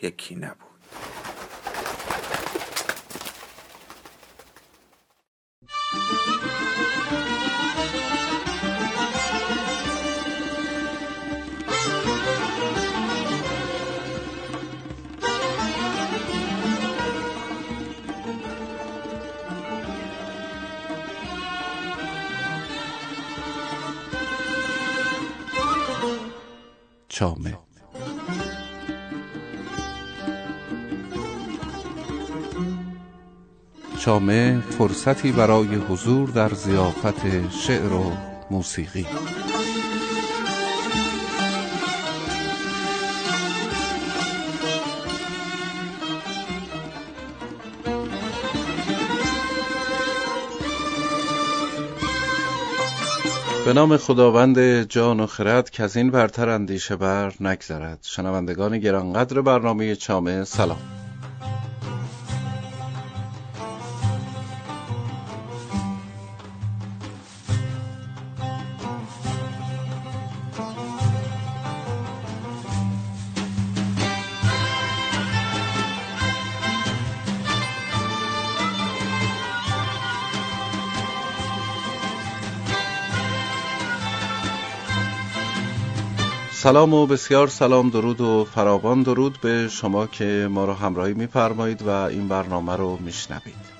یکی نبود. چامه. چامه فرصتی برای حضور در زیافت شعر و موسیقی. به نام خداوند جان و خرد که از این برتر اندیشه بر نگذرد. شنوندگان گرانقدر برنامه چامه سلام. سلام و بسیار سلام درود و فراوان درود به شما که ما را همراهی می‌فرمایید و این برنامه رو میشنوید.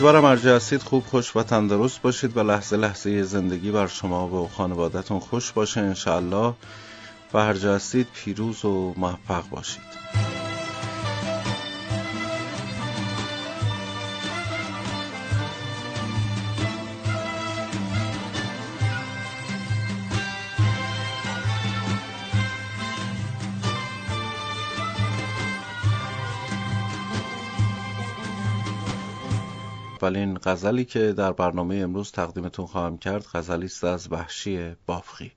امیدوارم ارجه هستید خوب خوش و تندرست باشید و لحظه لحظه زندگی بر شما و خانوادتون خوش باشه انشاءالله. و هر هستید پیروز و موفق باشید. اولین غزلی که در برنامه امروز تقدیمتون خواهم کرد غزلی است از وحشی بافقی.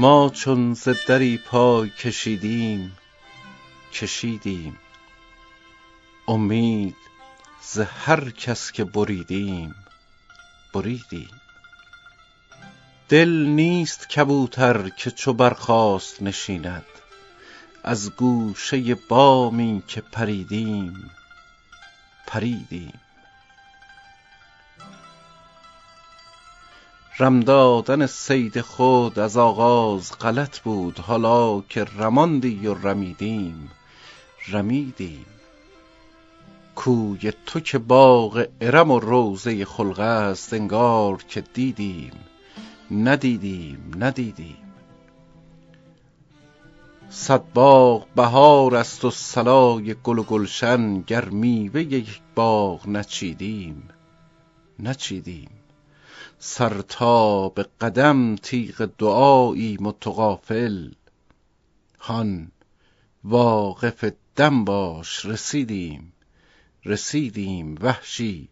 ما چون ز دری پای کشیدیم کشیدیم. امید ز هر کس که بریدیم بریدیم. دل نیست کبوتر که چو برخاست نشیند از گوشه بامی که پریدیم پریدیم. رم دادن صید خود از آغاز غلط بود حالا که رماندی و رمیدیم رمیدیم. کوی تو که باغ ارم و روضه خلق است انگار که دیدیم. ندیدیم ندیدیم. صد باغ بهار است و صلای گل و گلشن گر میوه یک باغ نچیدیم نچیدیم. سر تا به قدم تیغ تو غافل هان واقف دم باش رسیدیم رسیدیم وحشی.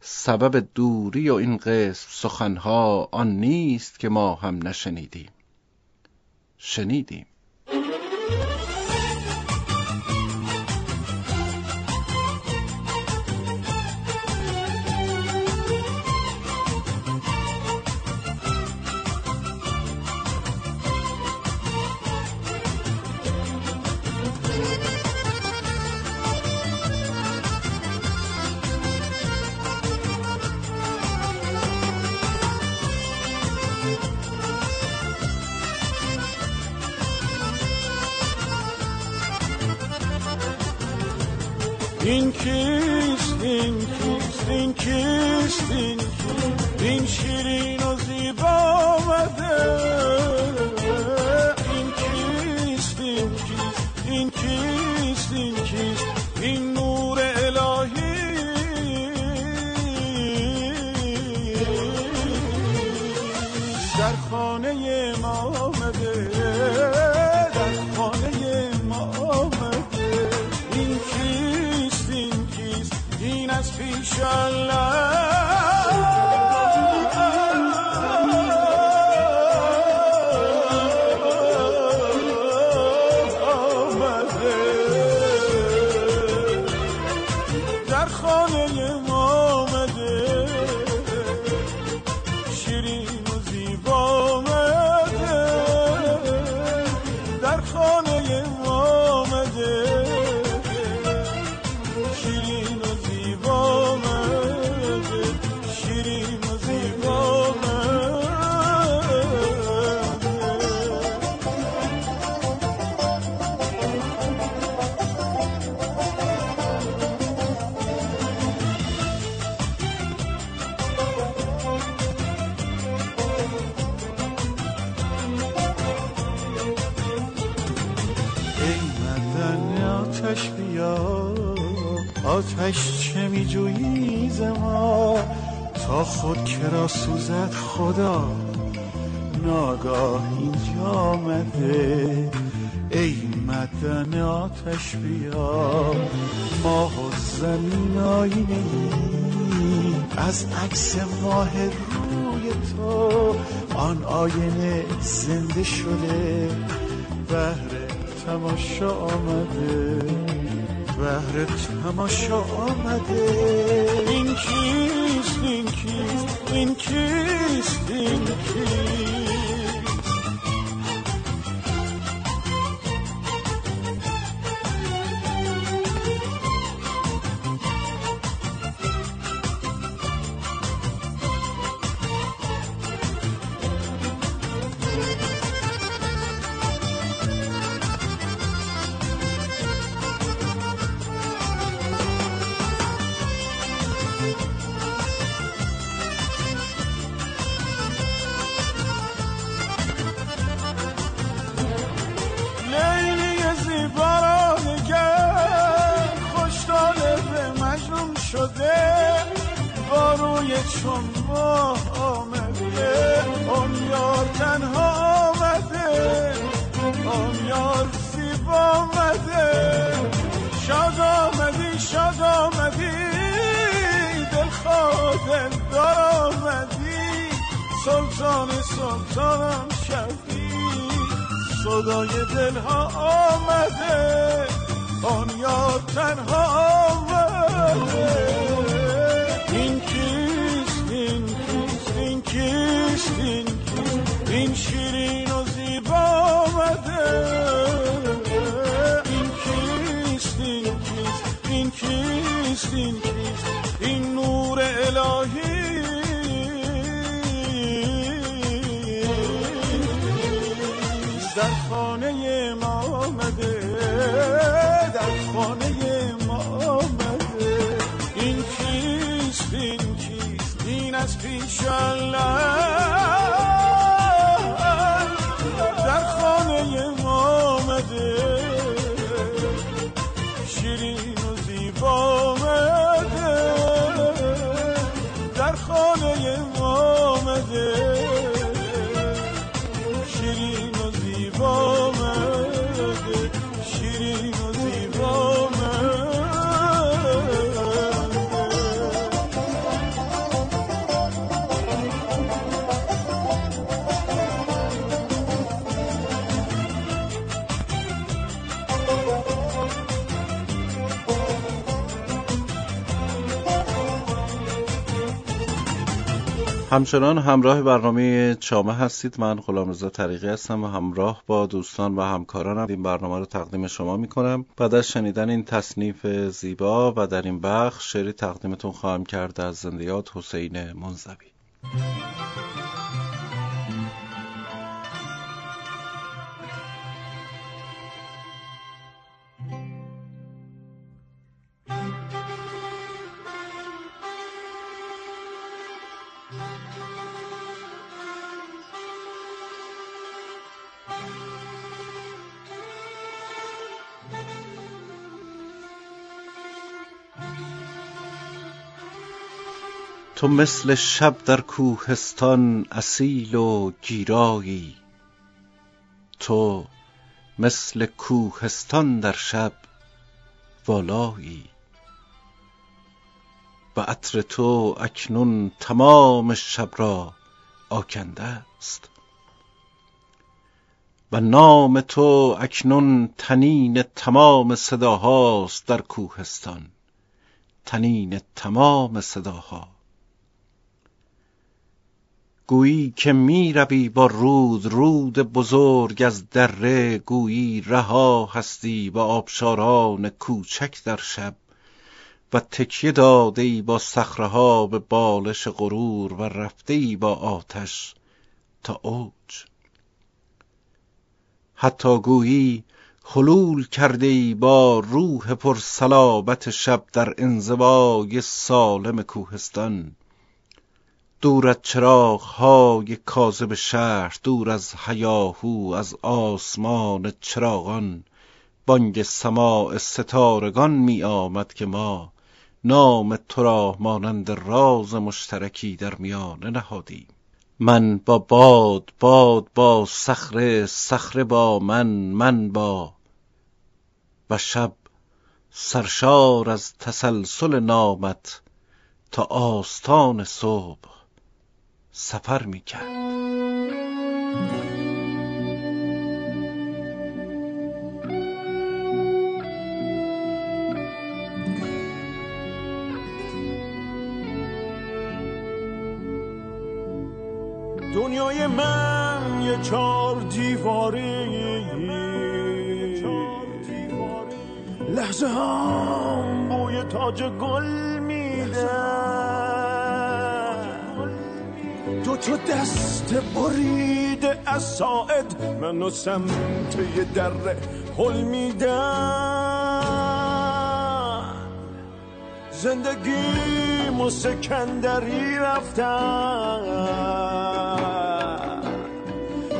سبب دوری و این قسم سخنها آن نیست که ما هم نشنیدیم. شنیدیم. آتش بیا. آتش چه می جویی ما تا خود کرا سوزد خدا. ناگاه اینجا آمده. ای مدن آتش بیا. ماه و زمین آینه از عکس ماه روی تو آن آینه زنده شده. بهر تماشا آمده. بهر تماشا آمده. این کیست؟ این کیست؟ این کیست؟ این کیست؟ لیلی زیبا را نگر خوش به مجنون شده. با روی چون ماه آمده اون یار تنها آمده. اون یار زیبا آمده. شاد آمدی شاد آمدی. خواهد دار آمدی. سلطان سلطانم شدی صدای دلها آمده. آن یاد تنها آمده. این کیست؟ این کیست؟ این کیست؟ این کیست؟ این شیرین و زیبا آمده. این کیست؟ این کیست؟ این کیست؟ این کیست؟ الهی. در خانه ما آمده در خانه ما آمده. این کیست این کیست این از پیش در همچنان همراه برنامه چامه هستید. من غلامرضا طریقی هستم و همراه با دوستان و همکارانم این برنامه رو تقدیم شما می کنم بعد از شنیدن این تصنیف زیبا و در این بخش شعری تقدیمتون خواهم کرد از زندیات حسین منزوی. تو مثل شب در کوهستان اصیل و گیرایی. تو مثل کوهستان در شب والایی. و عطر تو اکنون تمام شب را آکنده است. و نام تو اکنون تنین تمام صداهاست در کوهستان. تنین تمام صداها. گویی که می روی با رود رود بزرگ از دره گویی رها هستی با آبشاران کوچک در شب و تکیه داده ای با صخره به بالش غرور و رفته ای با آتش تا اوج. حتی گویی حلول کرده ای با روح پرصلابت شب در انزوای سالم کوهستان. دور از چراغ های کاذب شهر دور از هیاهو از آسمان چراغان. بانگ سماع ستارگان می آمد که ما نام تو را مانند راز مشترکی در میانه نهادیم. من با باد باد با صخره صخره با من من با و شب سرشار از تسلسل نامت تا آستان صبح. سفر می کرد دنیای من یه چار دیواری. لحظه هم بوی تاج گل میده. دو تا دست بریده از ساعد منو سمت یه دره حل میدن زندگی سکندری رفتن.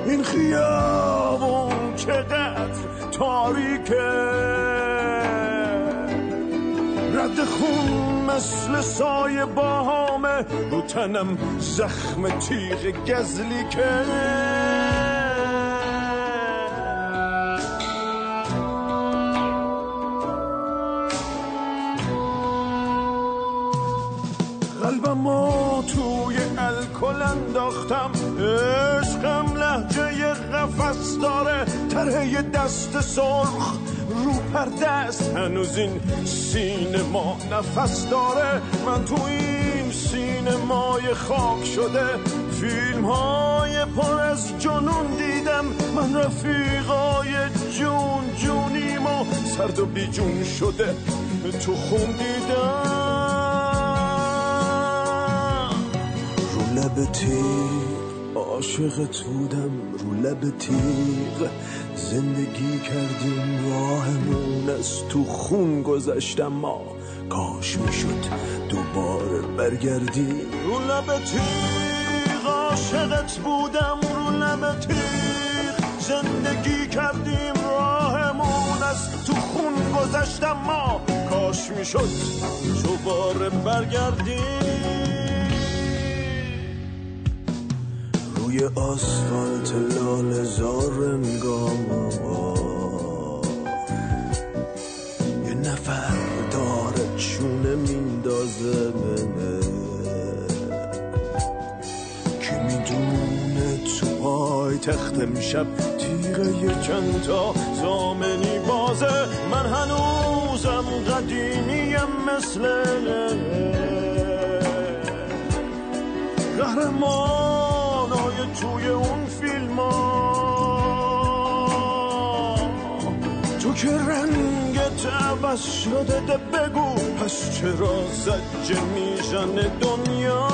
این خیابون چقدر تاریکه. رد خون مثل سایه باهامه رو تنم زخم تیغ گزلی که. قلبم توی الکل انداختم. عشقم لحجه نفس داره. تره دست سرخ رو پرده است. هنوز این سینما نفس داره. من تو این سینمای خاک شده فیلم های پر از جنون دیدم. من رفیقای جون جونیم و سرد و بیجون شده تو خون دیدم. رو لب تیغ عاشقت بودم. رو لب تیغ زندگی کردیم. راهمون از تو خون گذشتم ما کاش می‌شد دوباره برگردیم رو لب تیغ عاشقت بودم رو لب تیغ زندگی کردیم راهمون از تو خون گذشتم. ما کاش می‌شد دوباره برگردیم روی آسفالت لال زار میندازه که می‌دونه تو پای تخت میشب تیغه چند تا زامنی بازه. من هنوزم قدیمیم مثل قهرمانای توی اون فیلم ها تو که رنگت عوض شده ده بگو پس چرا زجه می‌زنه دنیا؟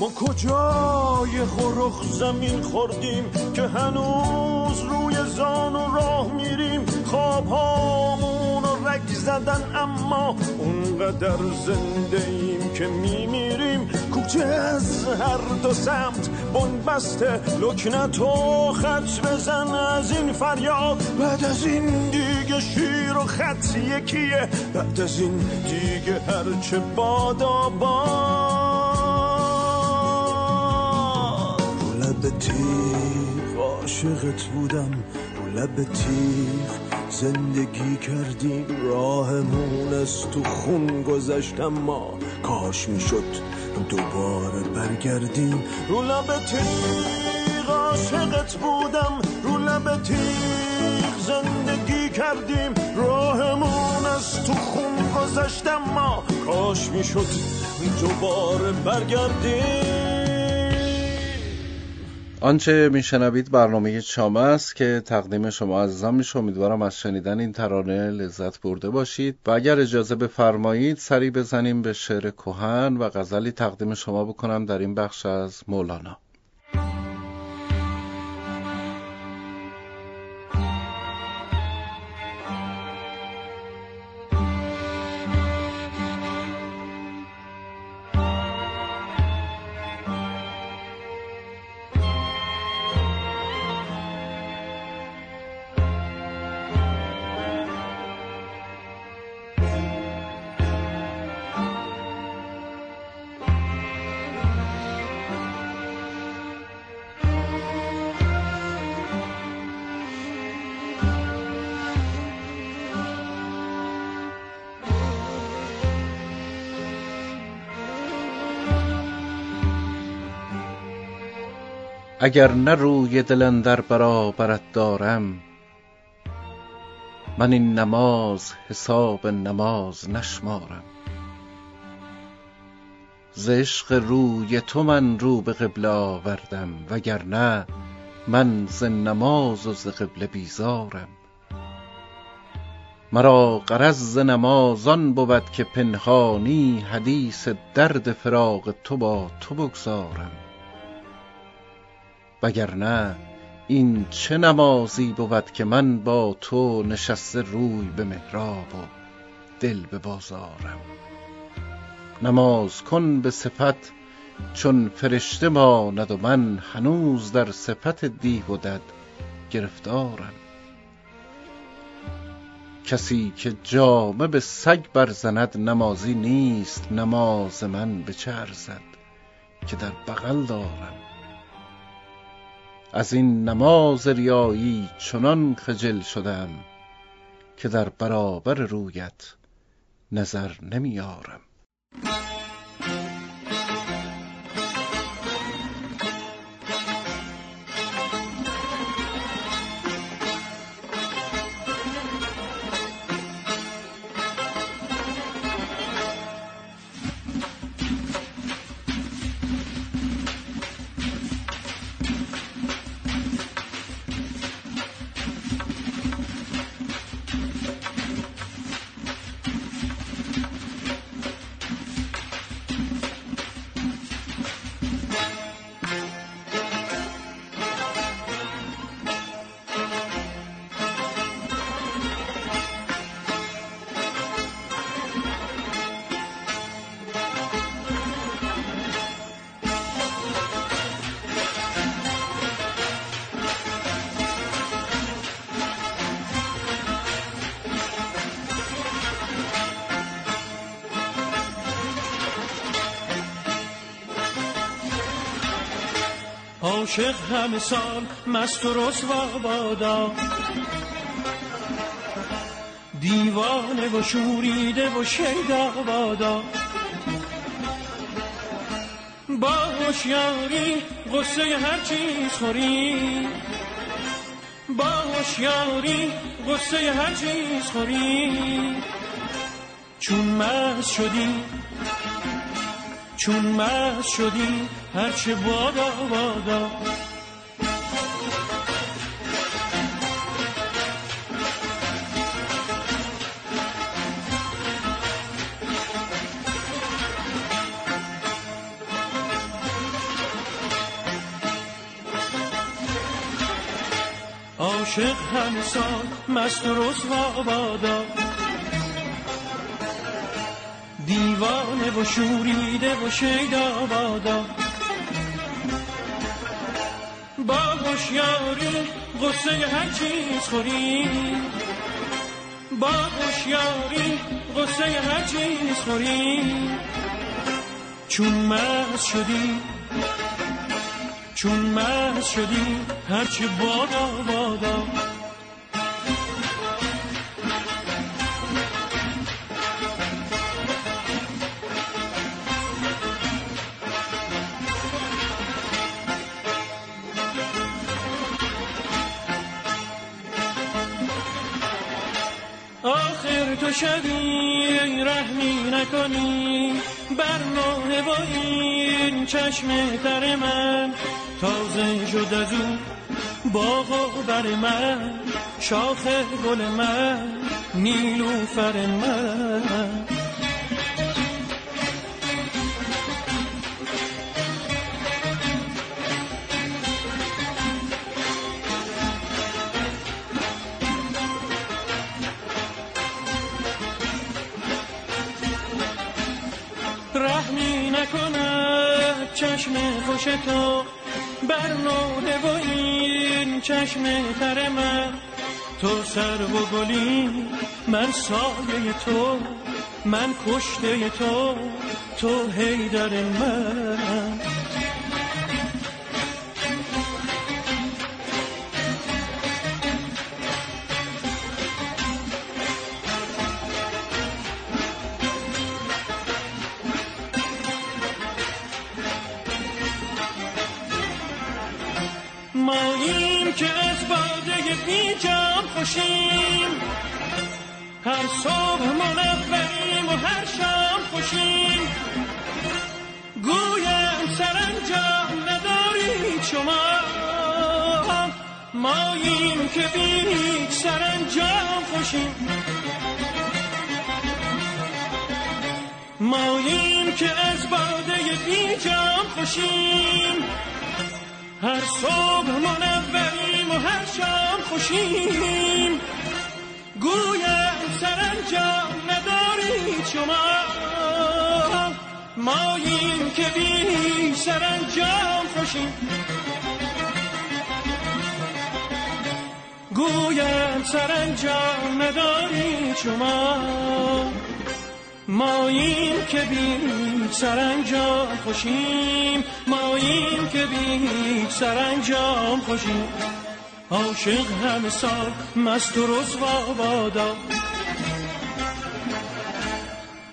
ما کجای خورخ زمین خوردیم که هنوز روی زان و راه میریم؟ خواب هامون رگ زدن اونقدر زنده ایم که میمیریم. کوچه از هر دو سمت بنبسته. لکنت و خط بزن از این فریاد. بعد از این دیگه شیر و خط یکیه. بعد از این دیگه هرچه بادا باد رو لب تیغ عاشقت بودم. رو لب تیغ. زندگی کردیم راهمون از تو خون گذشتم ما کاش می‌شد دوباره برگردیم. رو لب تیغ عاشقت بودم رو لب تیغ زندگی کردیم. راهمون از تو خون گذشتم ما کاش می‌شد دوباره برگردیم. آنچه میشنوید برنامه شام است که تقدیم شما عزیزان میشه امیدوارم از شنیدن این ترانه لذت برده باشید. و اگر اجازه بفرمایید سری بزنیم به شعر کهن و غزلی تقدیم شما بکنم در این بخش از مولانا. اگر نه روی دل اندر برابرت دارم من این نماز حساب نماز نشمارم. ز عشق روی تو من رو به قبله آوردم وگرنه من ز نماز و ز قبله بیزارم. مرا غرض ز نماز آن بود که پنهانی حدیث درد فراق تو با تو بگزارم وگرنه این چه نمازی بود که من با تو نشسته روی به محراب و دل به بازارم؟ نماز کن به صفت چون فرشته ماند و من هنوز در صفت دیو و دد گرفتارم. کسی که جامه به سگ برزند نمازی نیست نماز من به چه ارزد که در بغل دارم؟ از این نماز ریایی چنان خجل شدم که در برابر رویت نظر نمیارم. عاشق همه سال مست و رسوا بادا. دیوانه و شوریده و شیدا بادا. با هوشیاری غصه هر چیز خوری. با هوشیاری غصه هر چیز خوری. چون مست شدی چون مست شدی هرچه بادا بادا عاشق همه سال مست و رسوا بادا دیوانه و شوریده و شیدا بادا هوشیاری غصه هر چیز خوری. با هوشیاری غصه هر چیز خوری. چون مست شدی چون مست شدی هرچه بادا بادا. شدی رحمی نکنی. بر نوه با این چشم تر من. تازه شد از او باغ و بر من. شاخ گل من نیلوفر من. چشم خوش تو. بر نوده و این چشم تر من. تو سر و گلی من سایه تو. من کشته تو تو هیدر من. خوشیم. هر صبح منوریم و هر شام خوشیم. گویم سرانجام ندارید شما. ماییم که بی سرانجام خوشیم. ماییم که از باده بی جام خوشیم. هر صبح منوریم و هر شام خوشیم. گویم سرانجام ندارید شما ماییم که بی سرانجام خوشیم. گویم سرانجام ندارید شما ماییم که بی سرانجام خوشیم. ماییم که بی سرانجام خوشیم. عاشق همه سال مست و رسوا بادا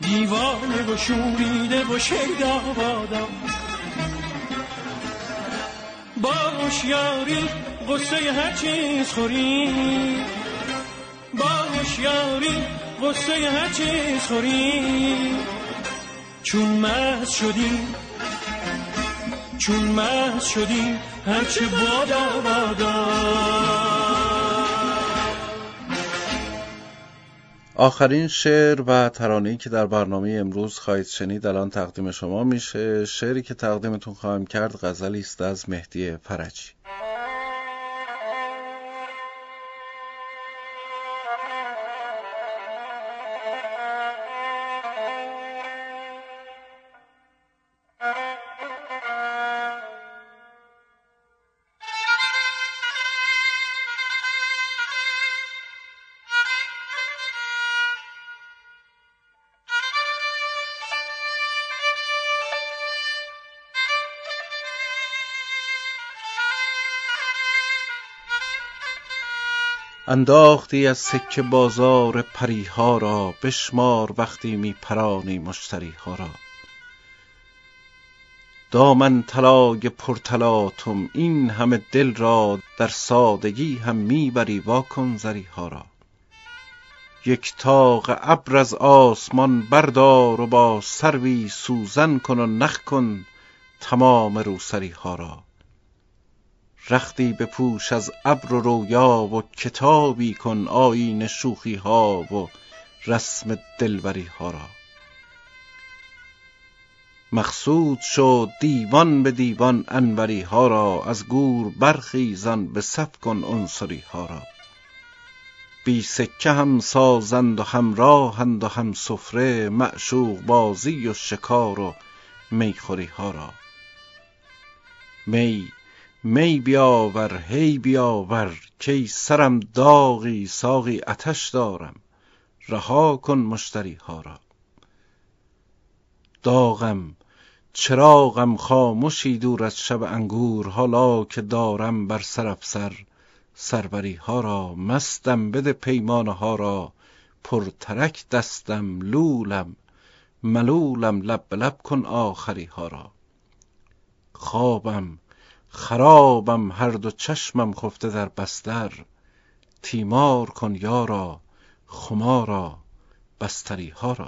دیوانه و شوریده و شیدا بادا. با هوشیاری قصه هر چیز خوری با هوشیاری قصه هر چیز خوری. چون مست شدی چون مست شدی هرچه بادا بادا آخرین شعر و ترانه‌ای که در برنامه امروز خواهید شنید الان تقدیم شما میشه. شعری که تقدیمتون خواهم کرد غزلی است از مهدی فرجی. انداختی از سکه بازار پریها را بشمار وقتی می پرانی مشتریها را. دامن طلای پرطلاتم این همه دل را در سادگی هم می‌بری واکن زریها را. یک تاق ابر از آسمان بردار و با سروی سوزن کن و نخ کن تمام روسریها را. رختی بپوش از ابر و رویا و کتابی کن آیین شوخی ها و رسم دلبری ها را. مقصود شد دیوان به دیوان انوری ها را از گور برخیزان به صف کن عنصری ها را. بی سکه هم سازند و هم راهند و هم سفره معشوق بازی و شکار و می‌خوری ها را. می می بیاور هی بیاور کای سرم داغی ساقی آتش دارم. رها کن مشتری ها را. داغم چراغم خامشی دور از شب انگور حالا که دارم بر سر افسر سروری ها را مستم بده پیمانه ها را. پرترک دستم لولم ملولم لب لب کن آخری ها را. خوابم خرابم هر دو چشمم خفته در بستر. تیمار کن یارا خمارا بستری ها را.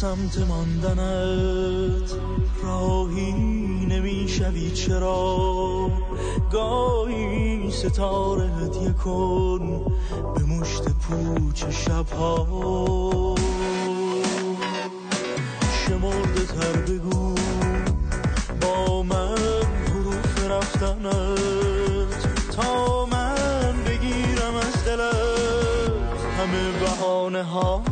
سمت ماندنت راهی نمی‌شوی. چرا؟ گاهی ستاره هدیه کن به مشت پوچ شبها. شمرده تر بگو با من حروف رفتنت. تا من بگیرم از دلت همه بهانه ها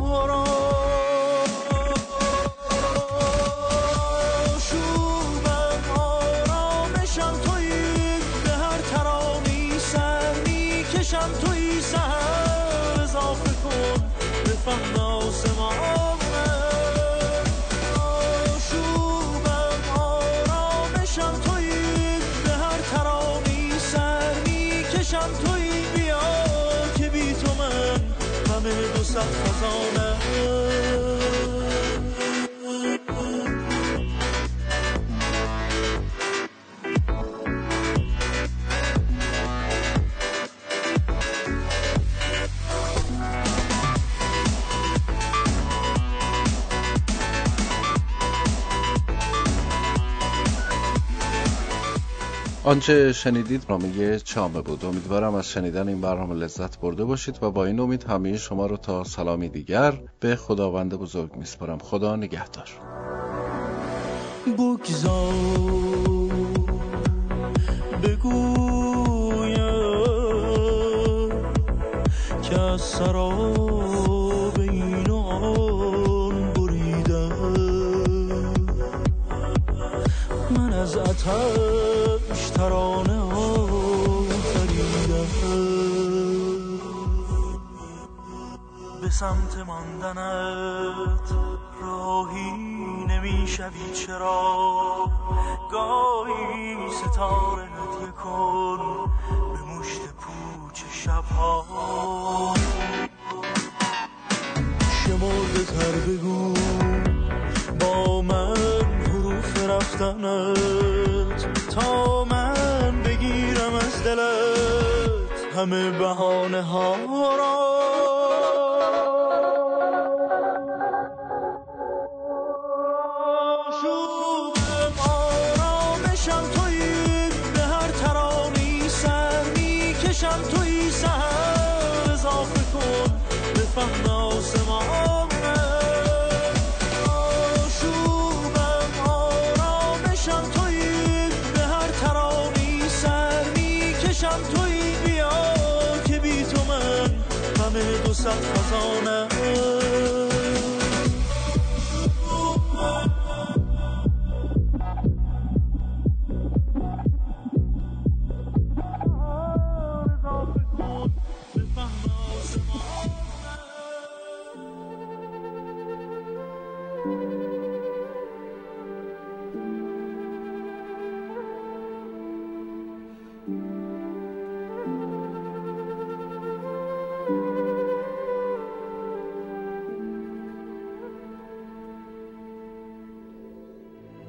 آنچه شنیدید برنامه چامه بود. امیدوارم از شنیدن این برنامه لذت برده باشید و با این امید همه شما رو تا سلامی دیگر به خداوند بزرگ میسپارم. خدا نگهدار. بگویم که آن ترانه آفریدم به سمت ماندنت راهی نمی‌شوی. چرا؟ گاهی ستاره ندیه کن به مشت پوچ شبها. شمرده تر بگو. با من حروف رفتنت تا من دلت همه بهانه ها را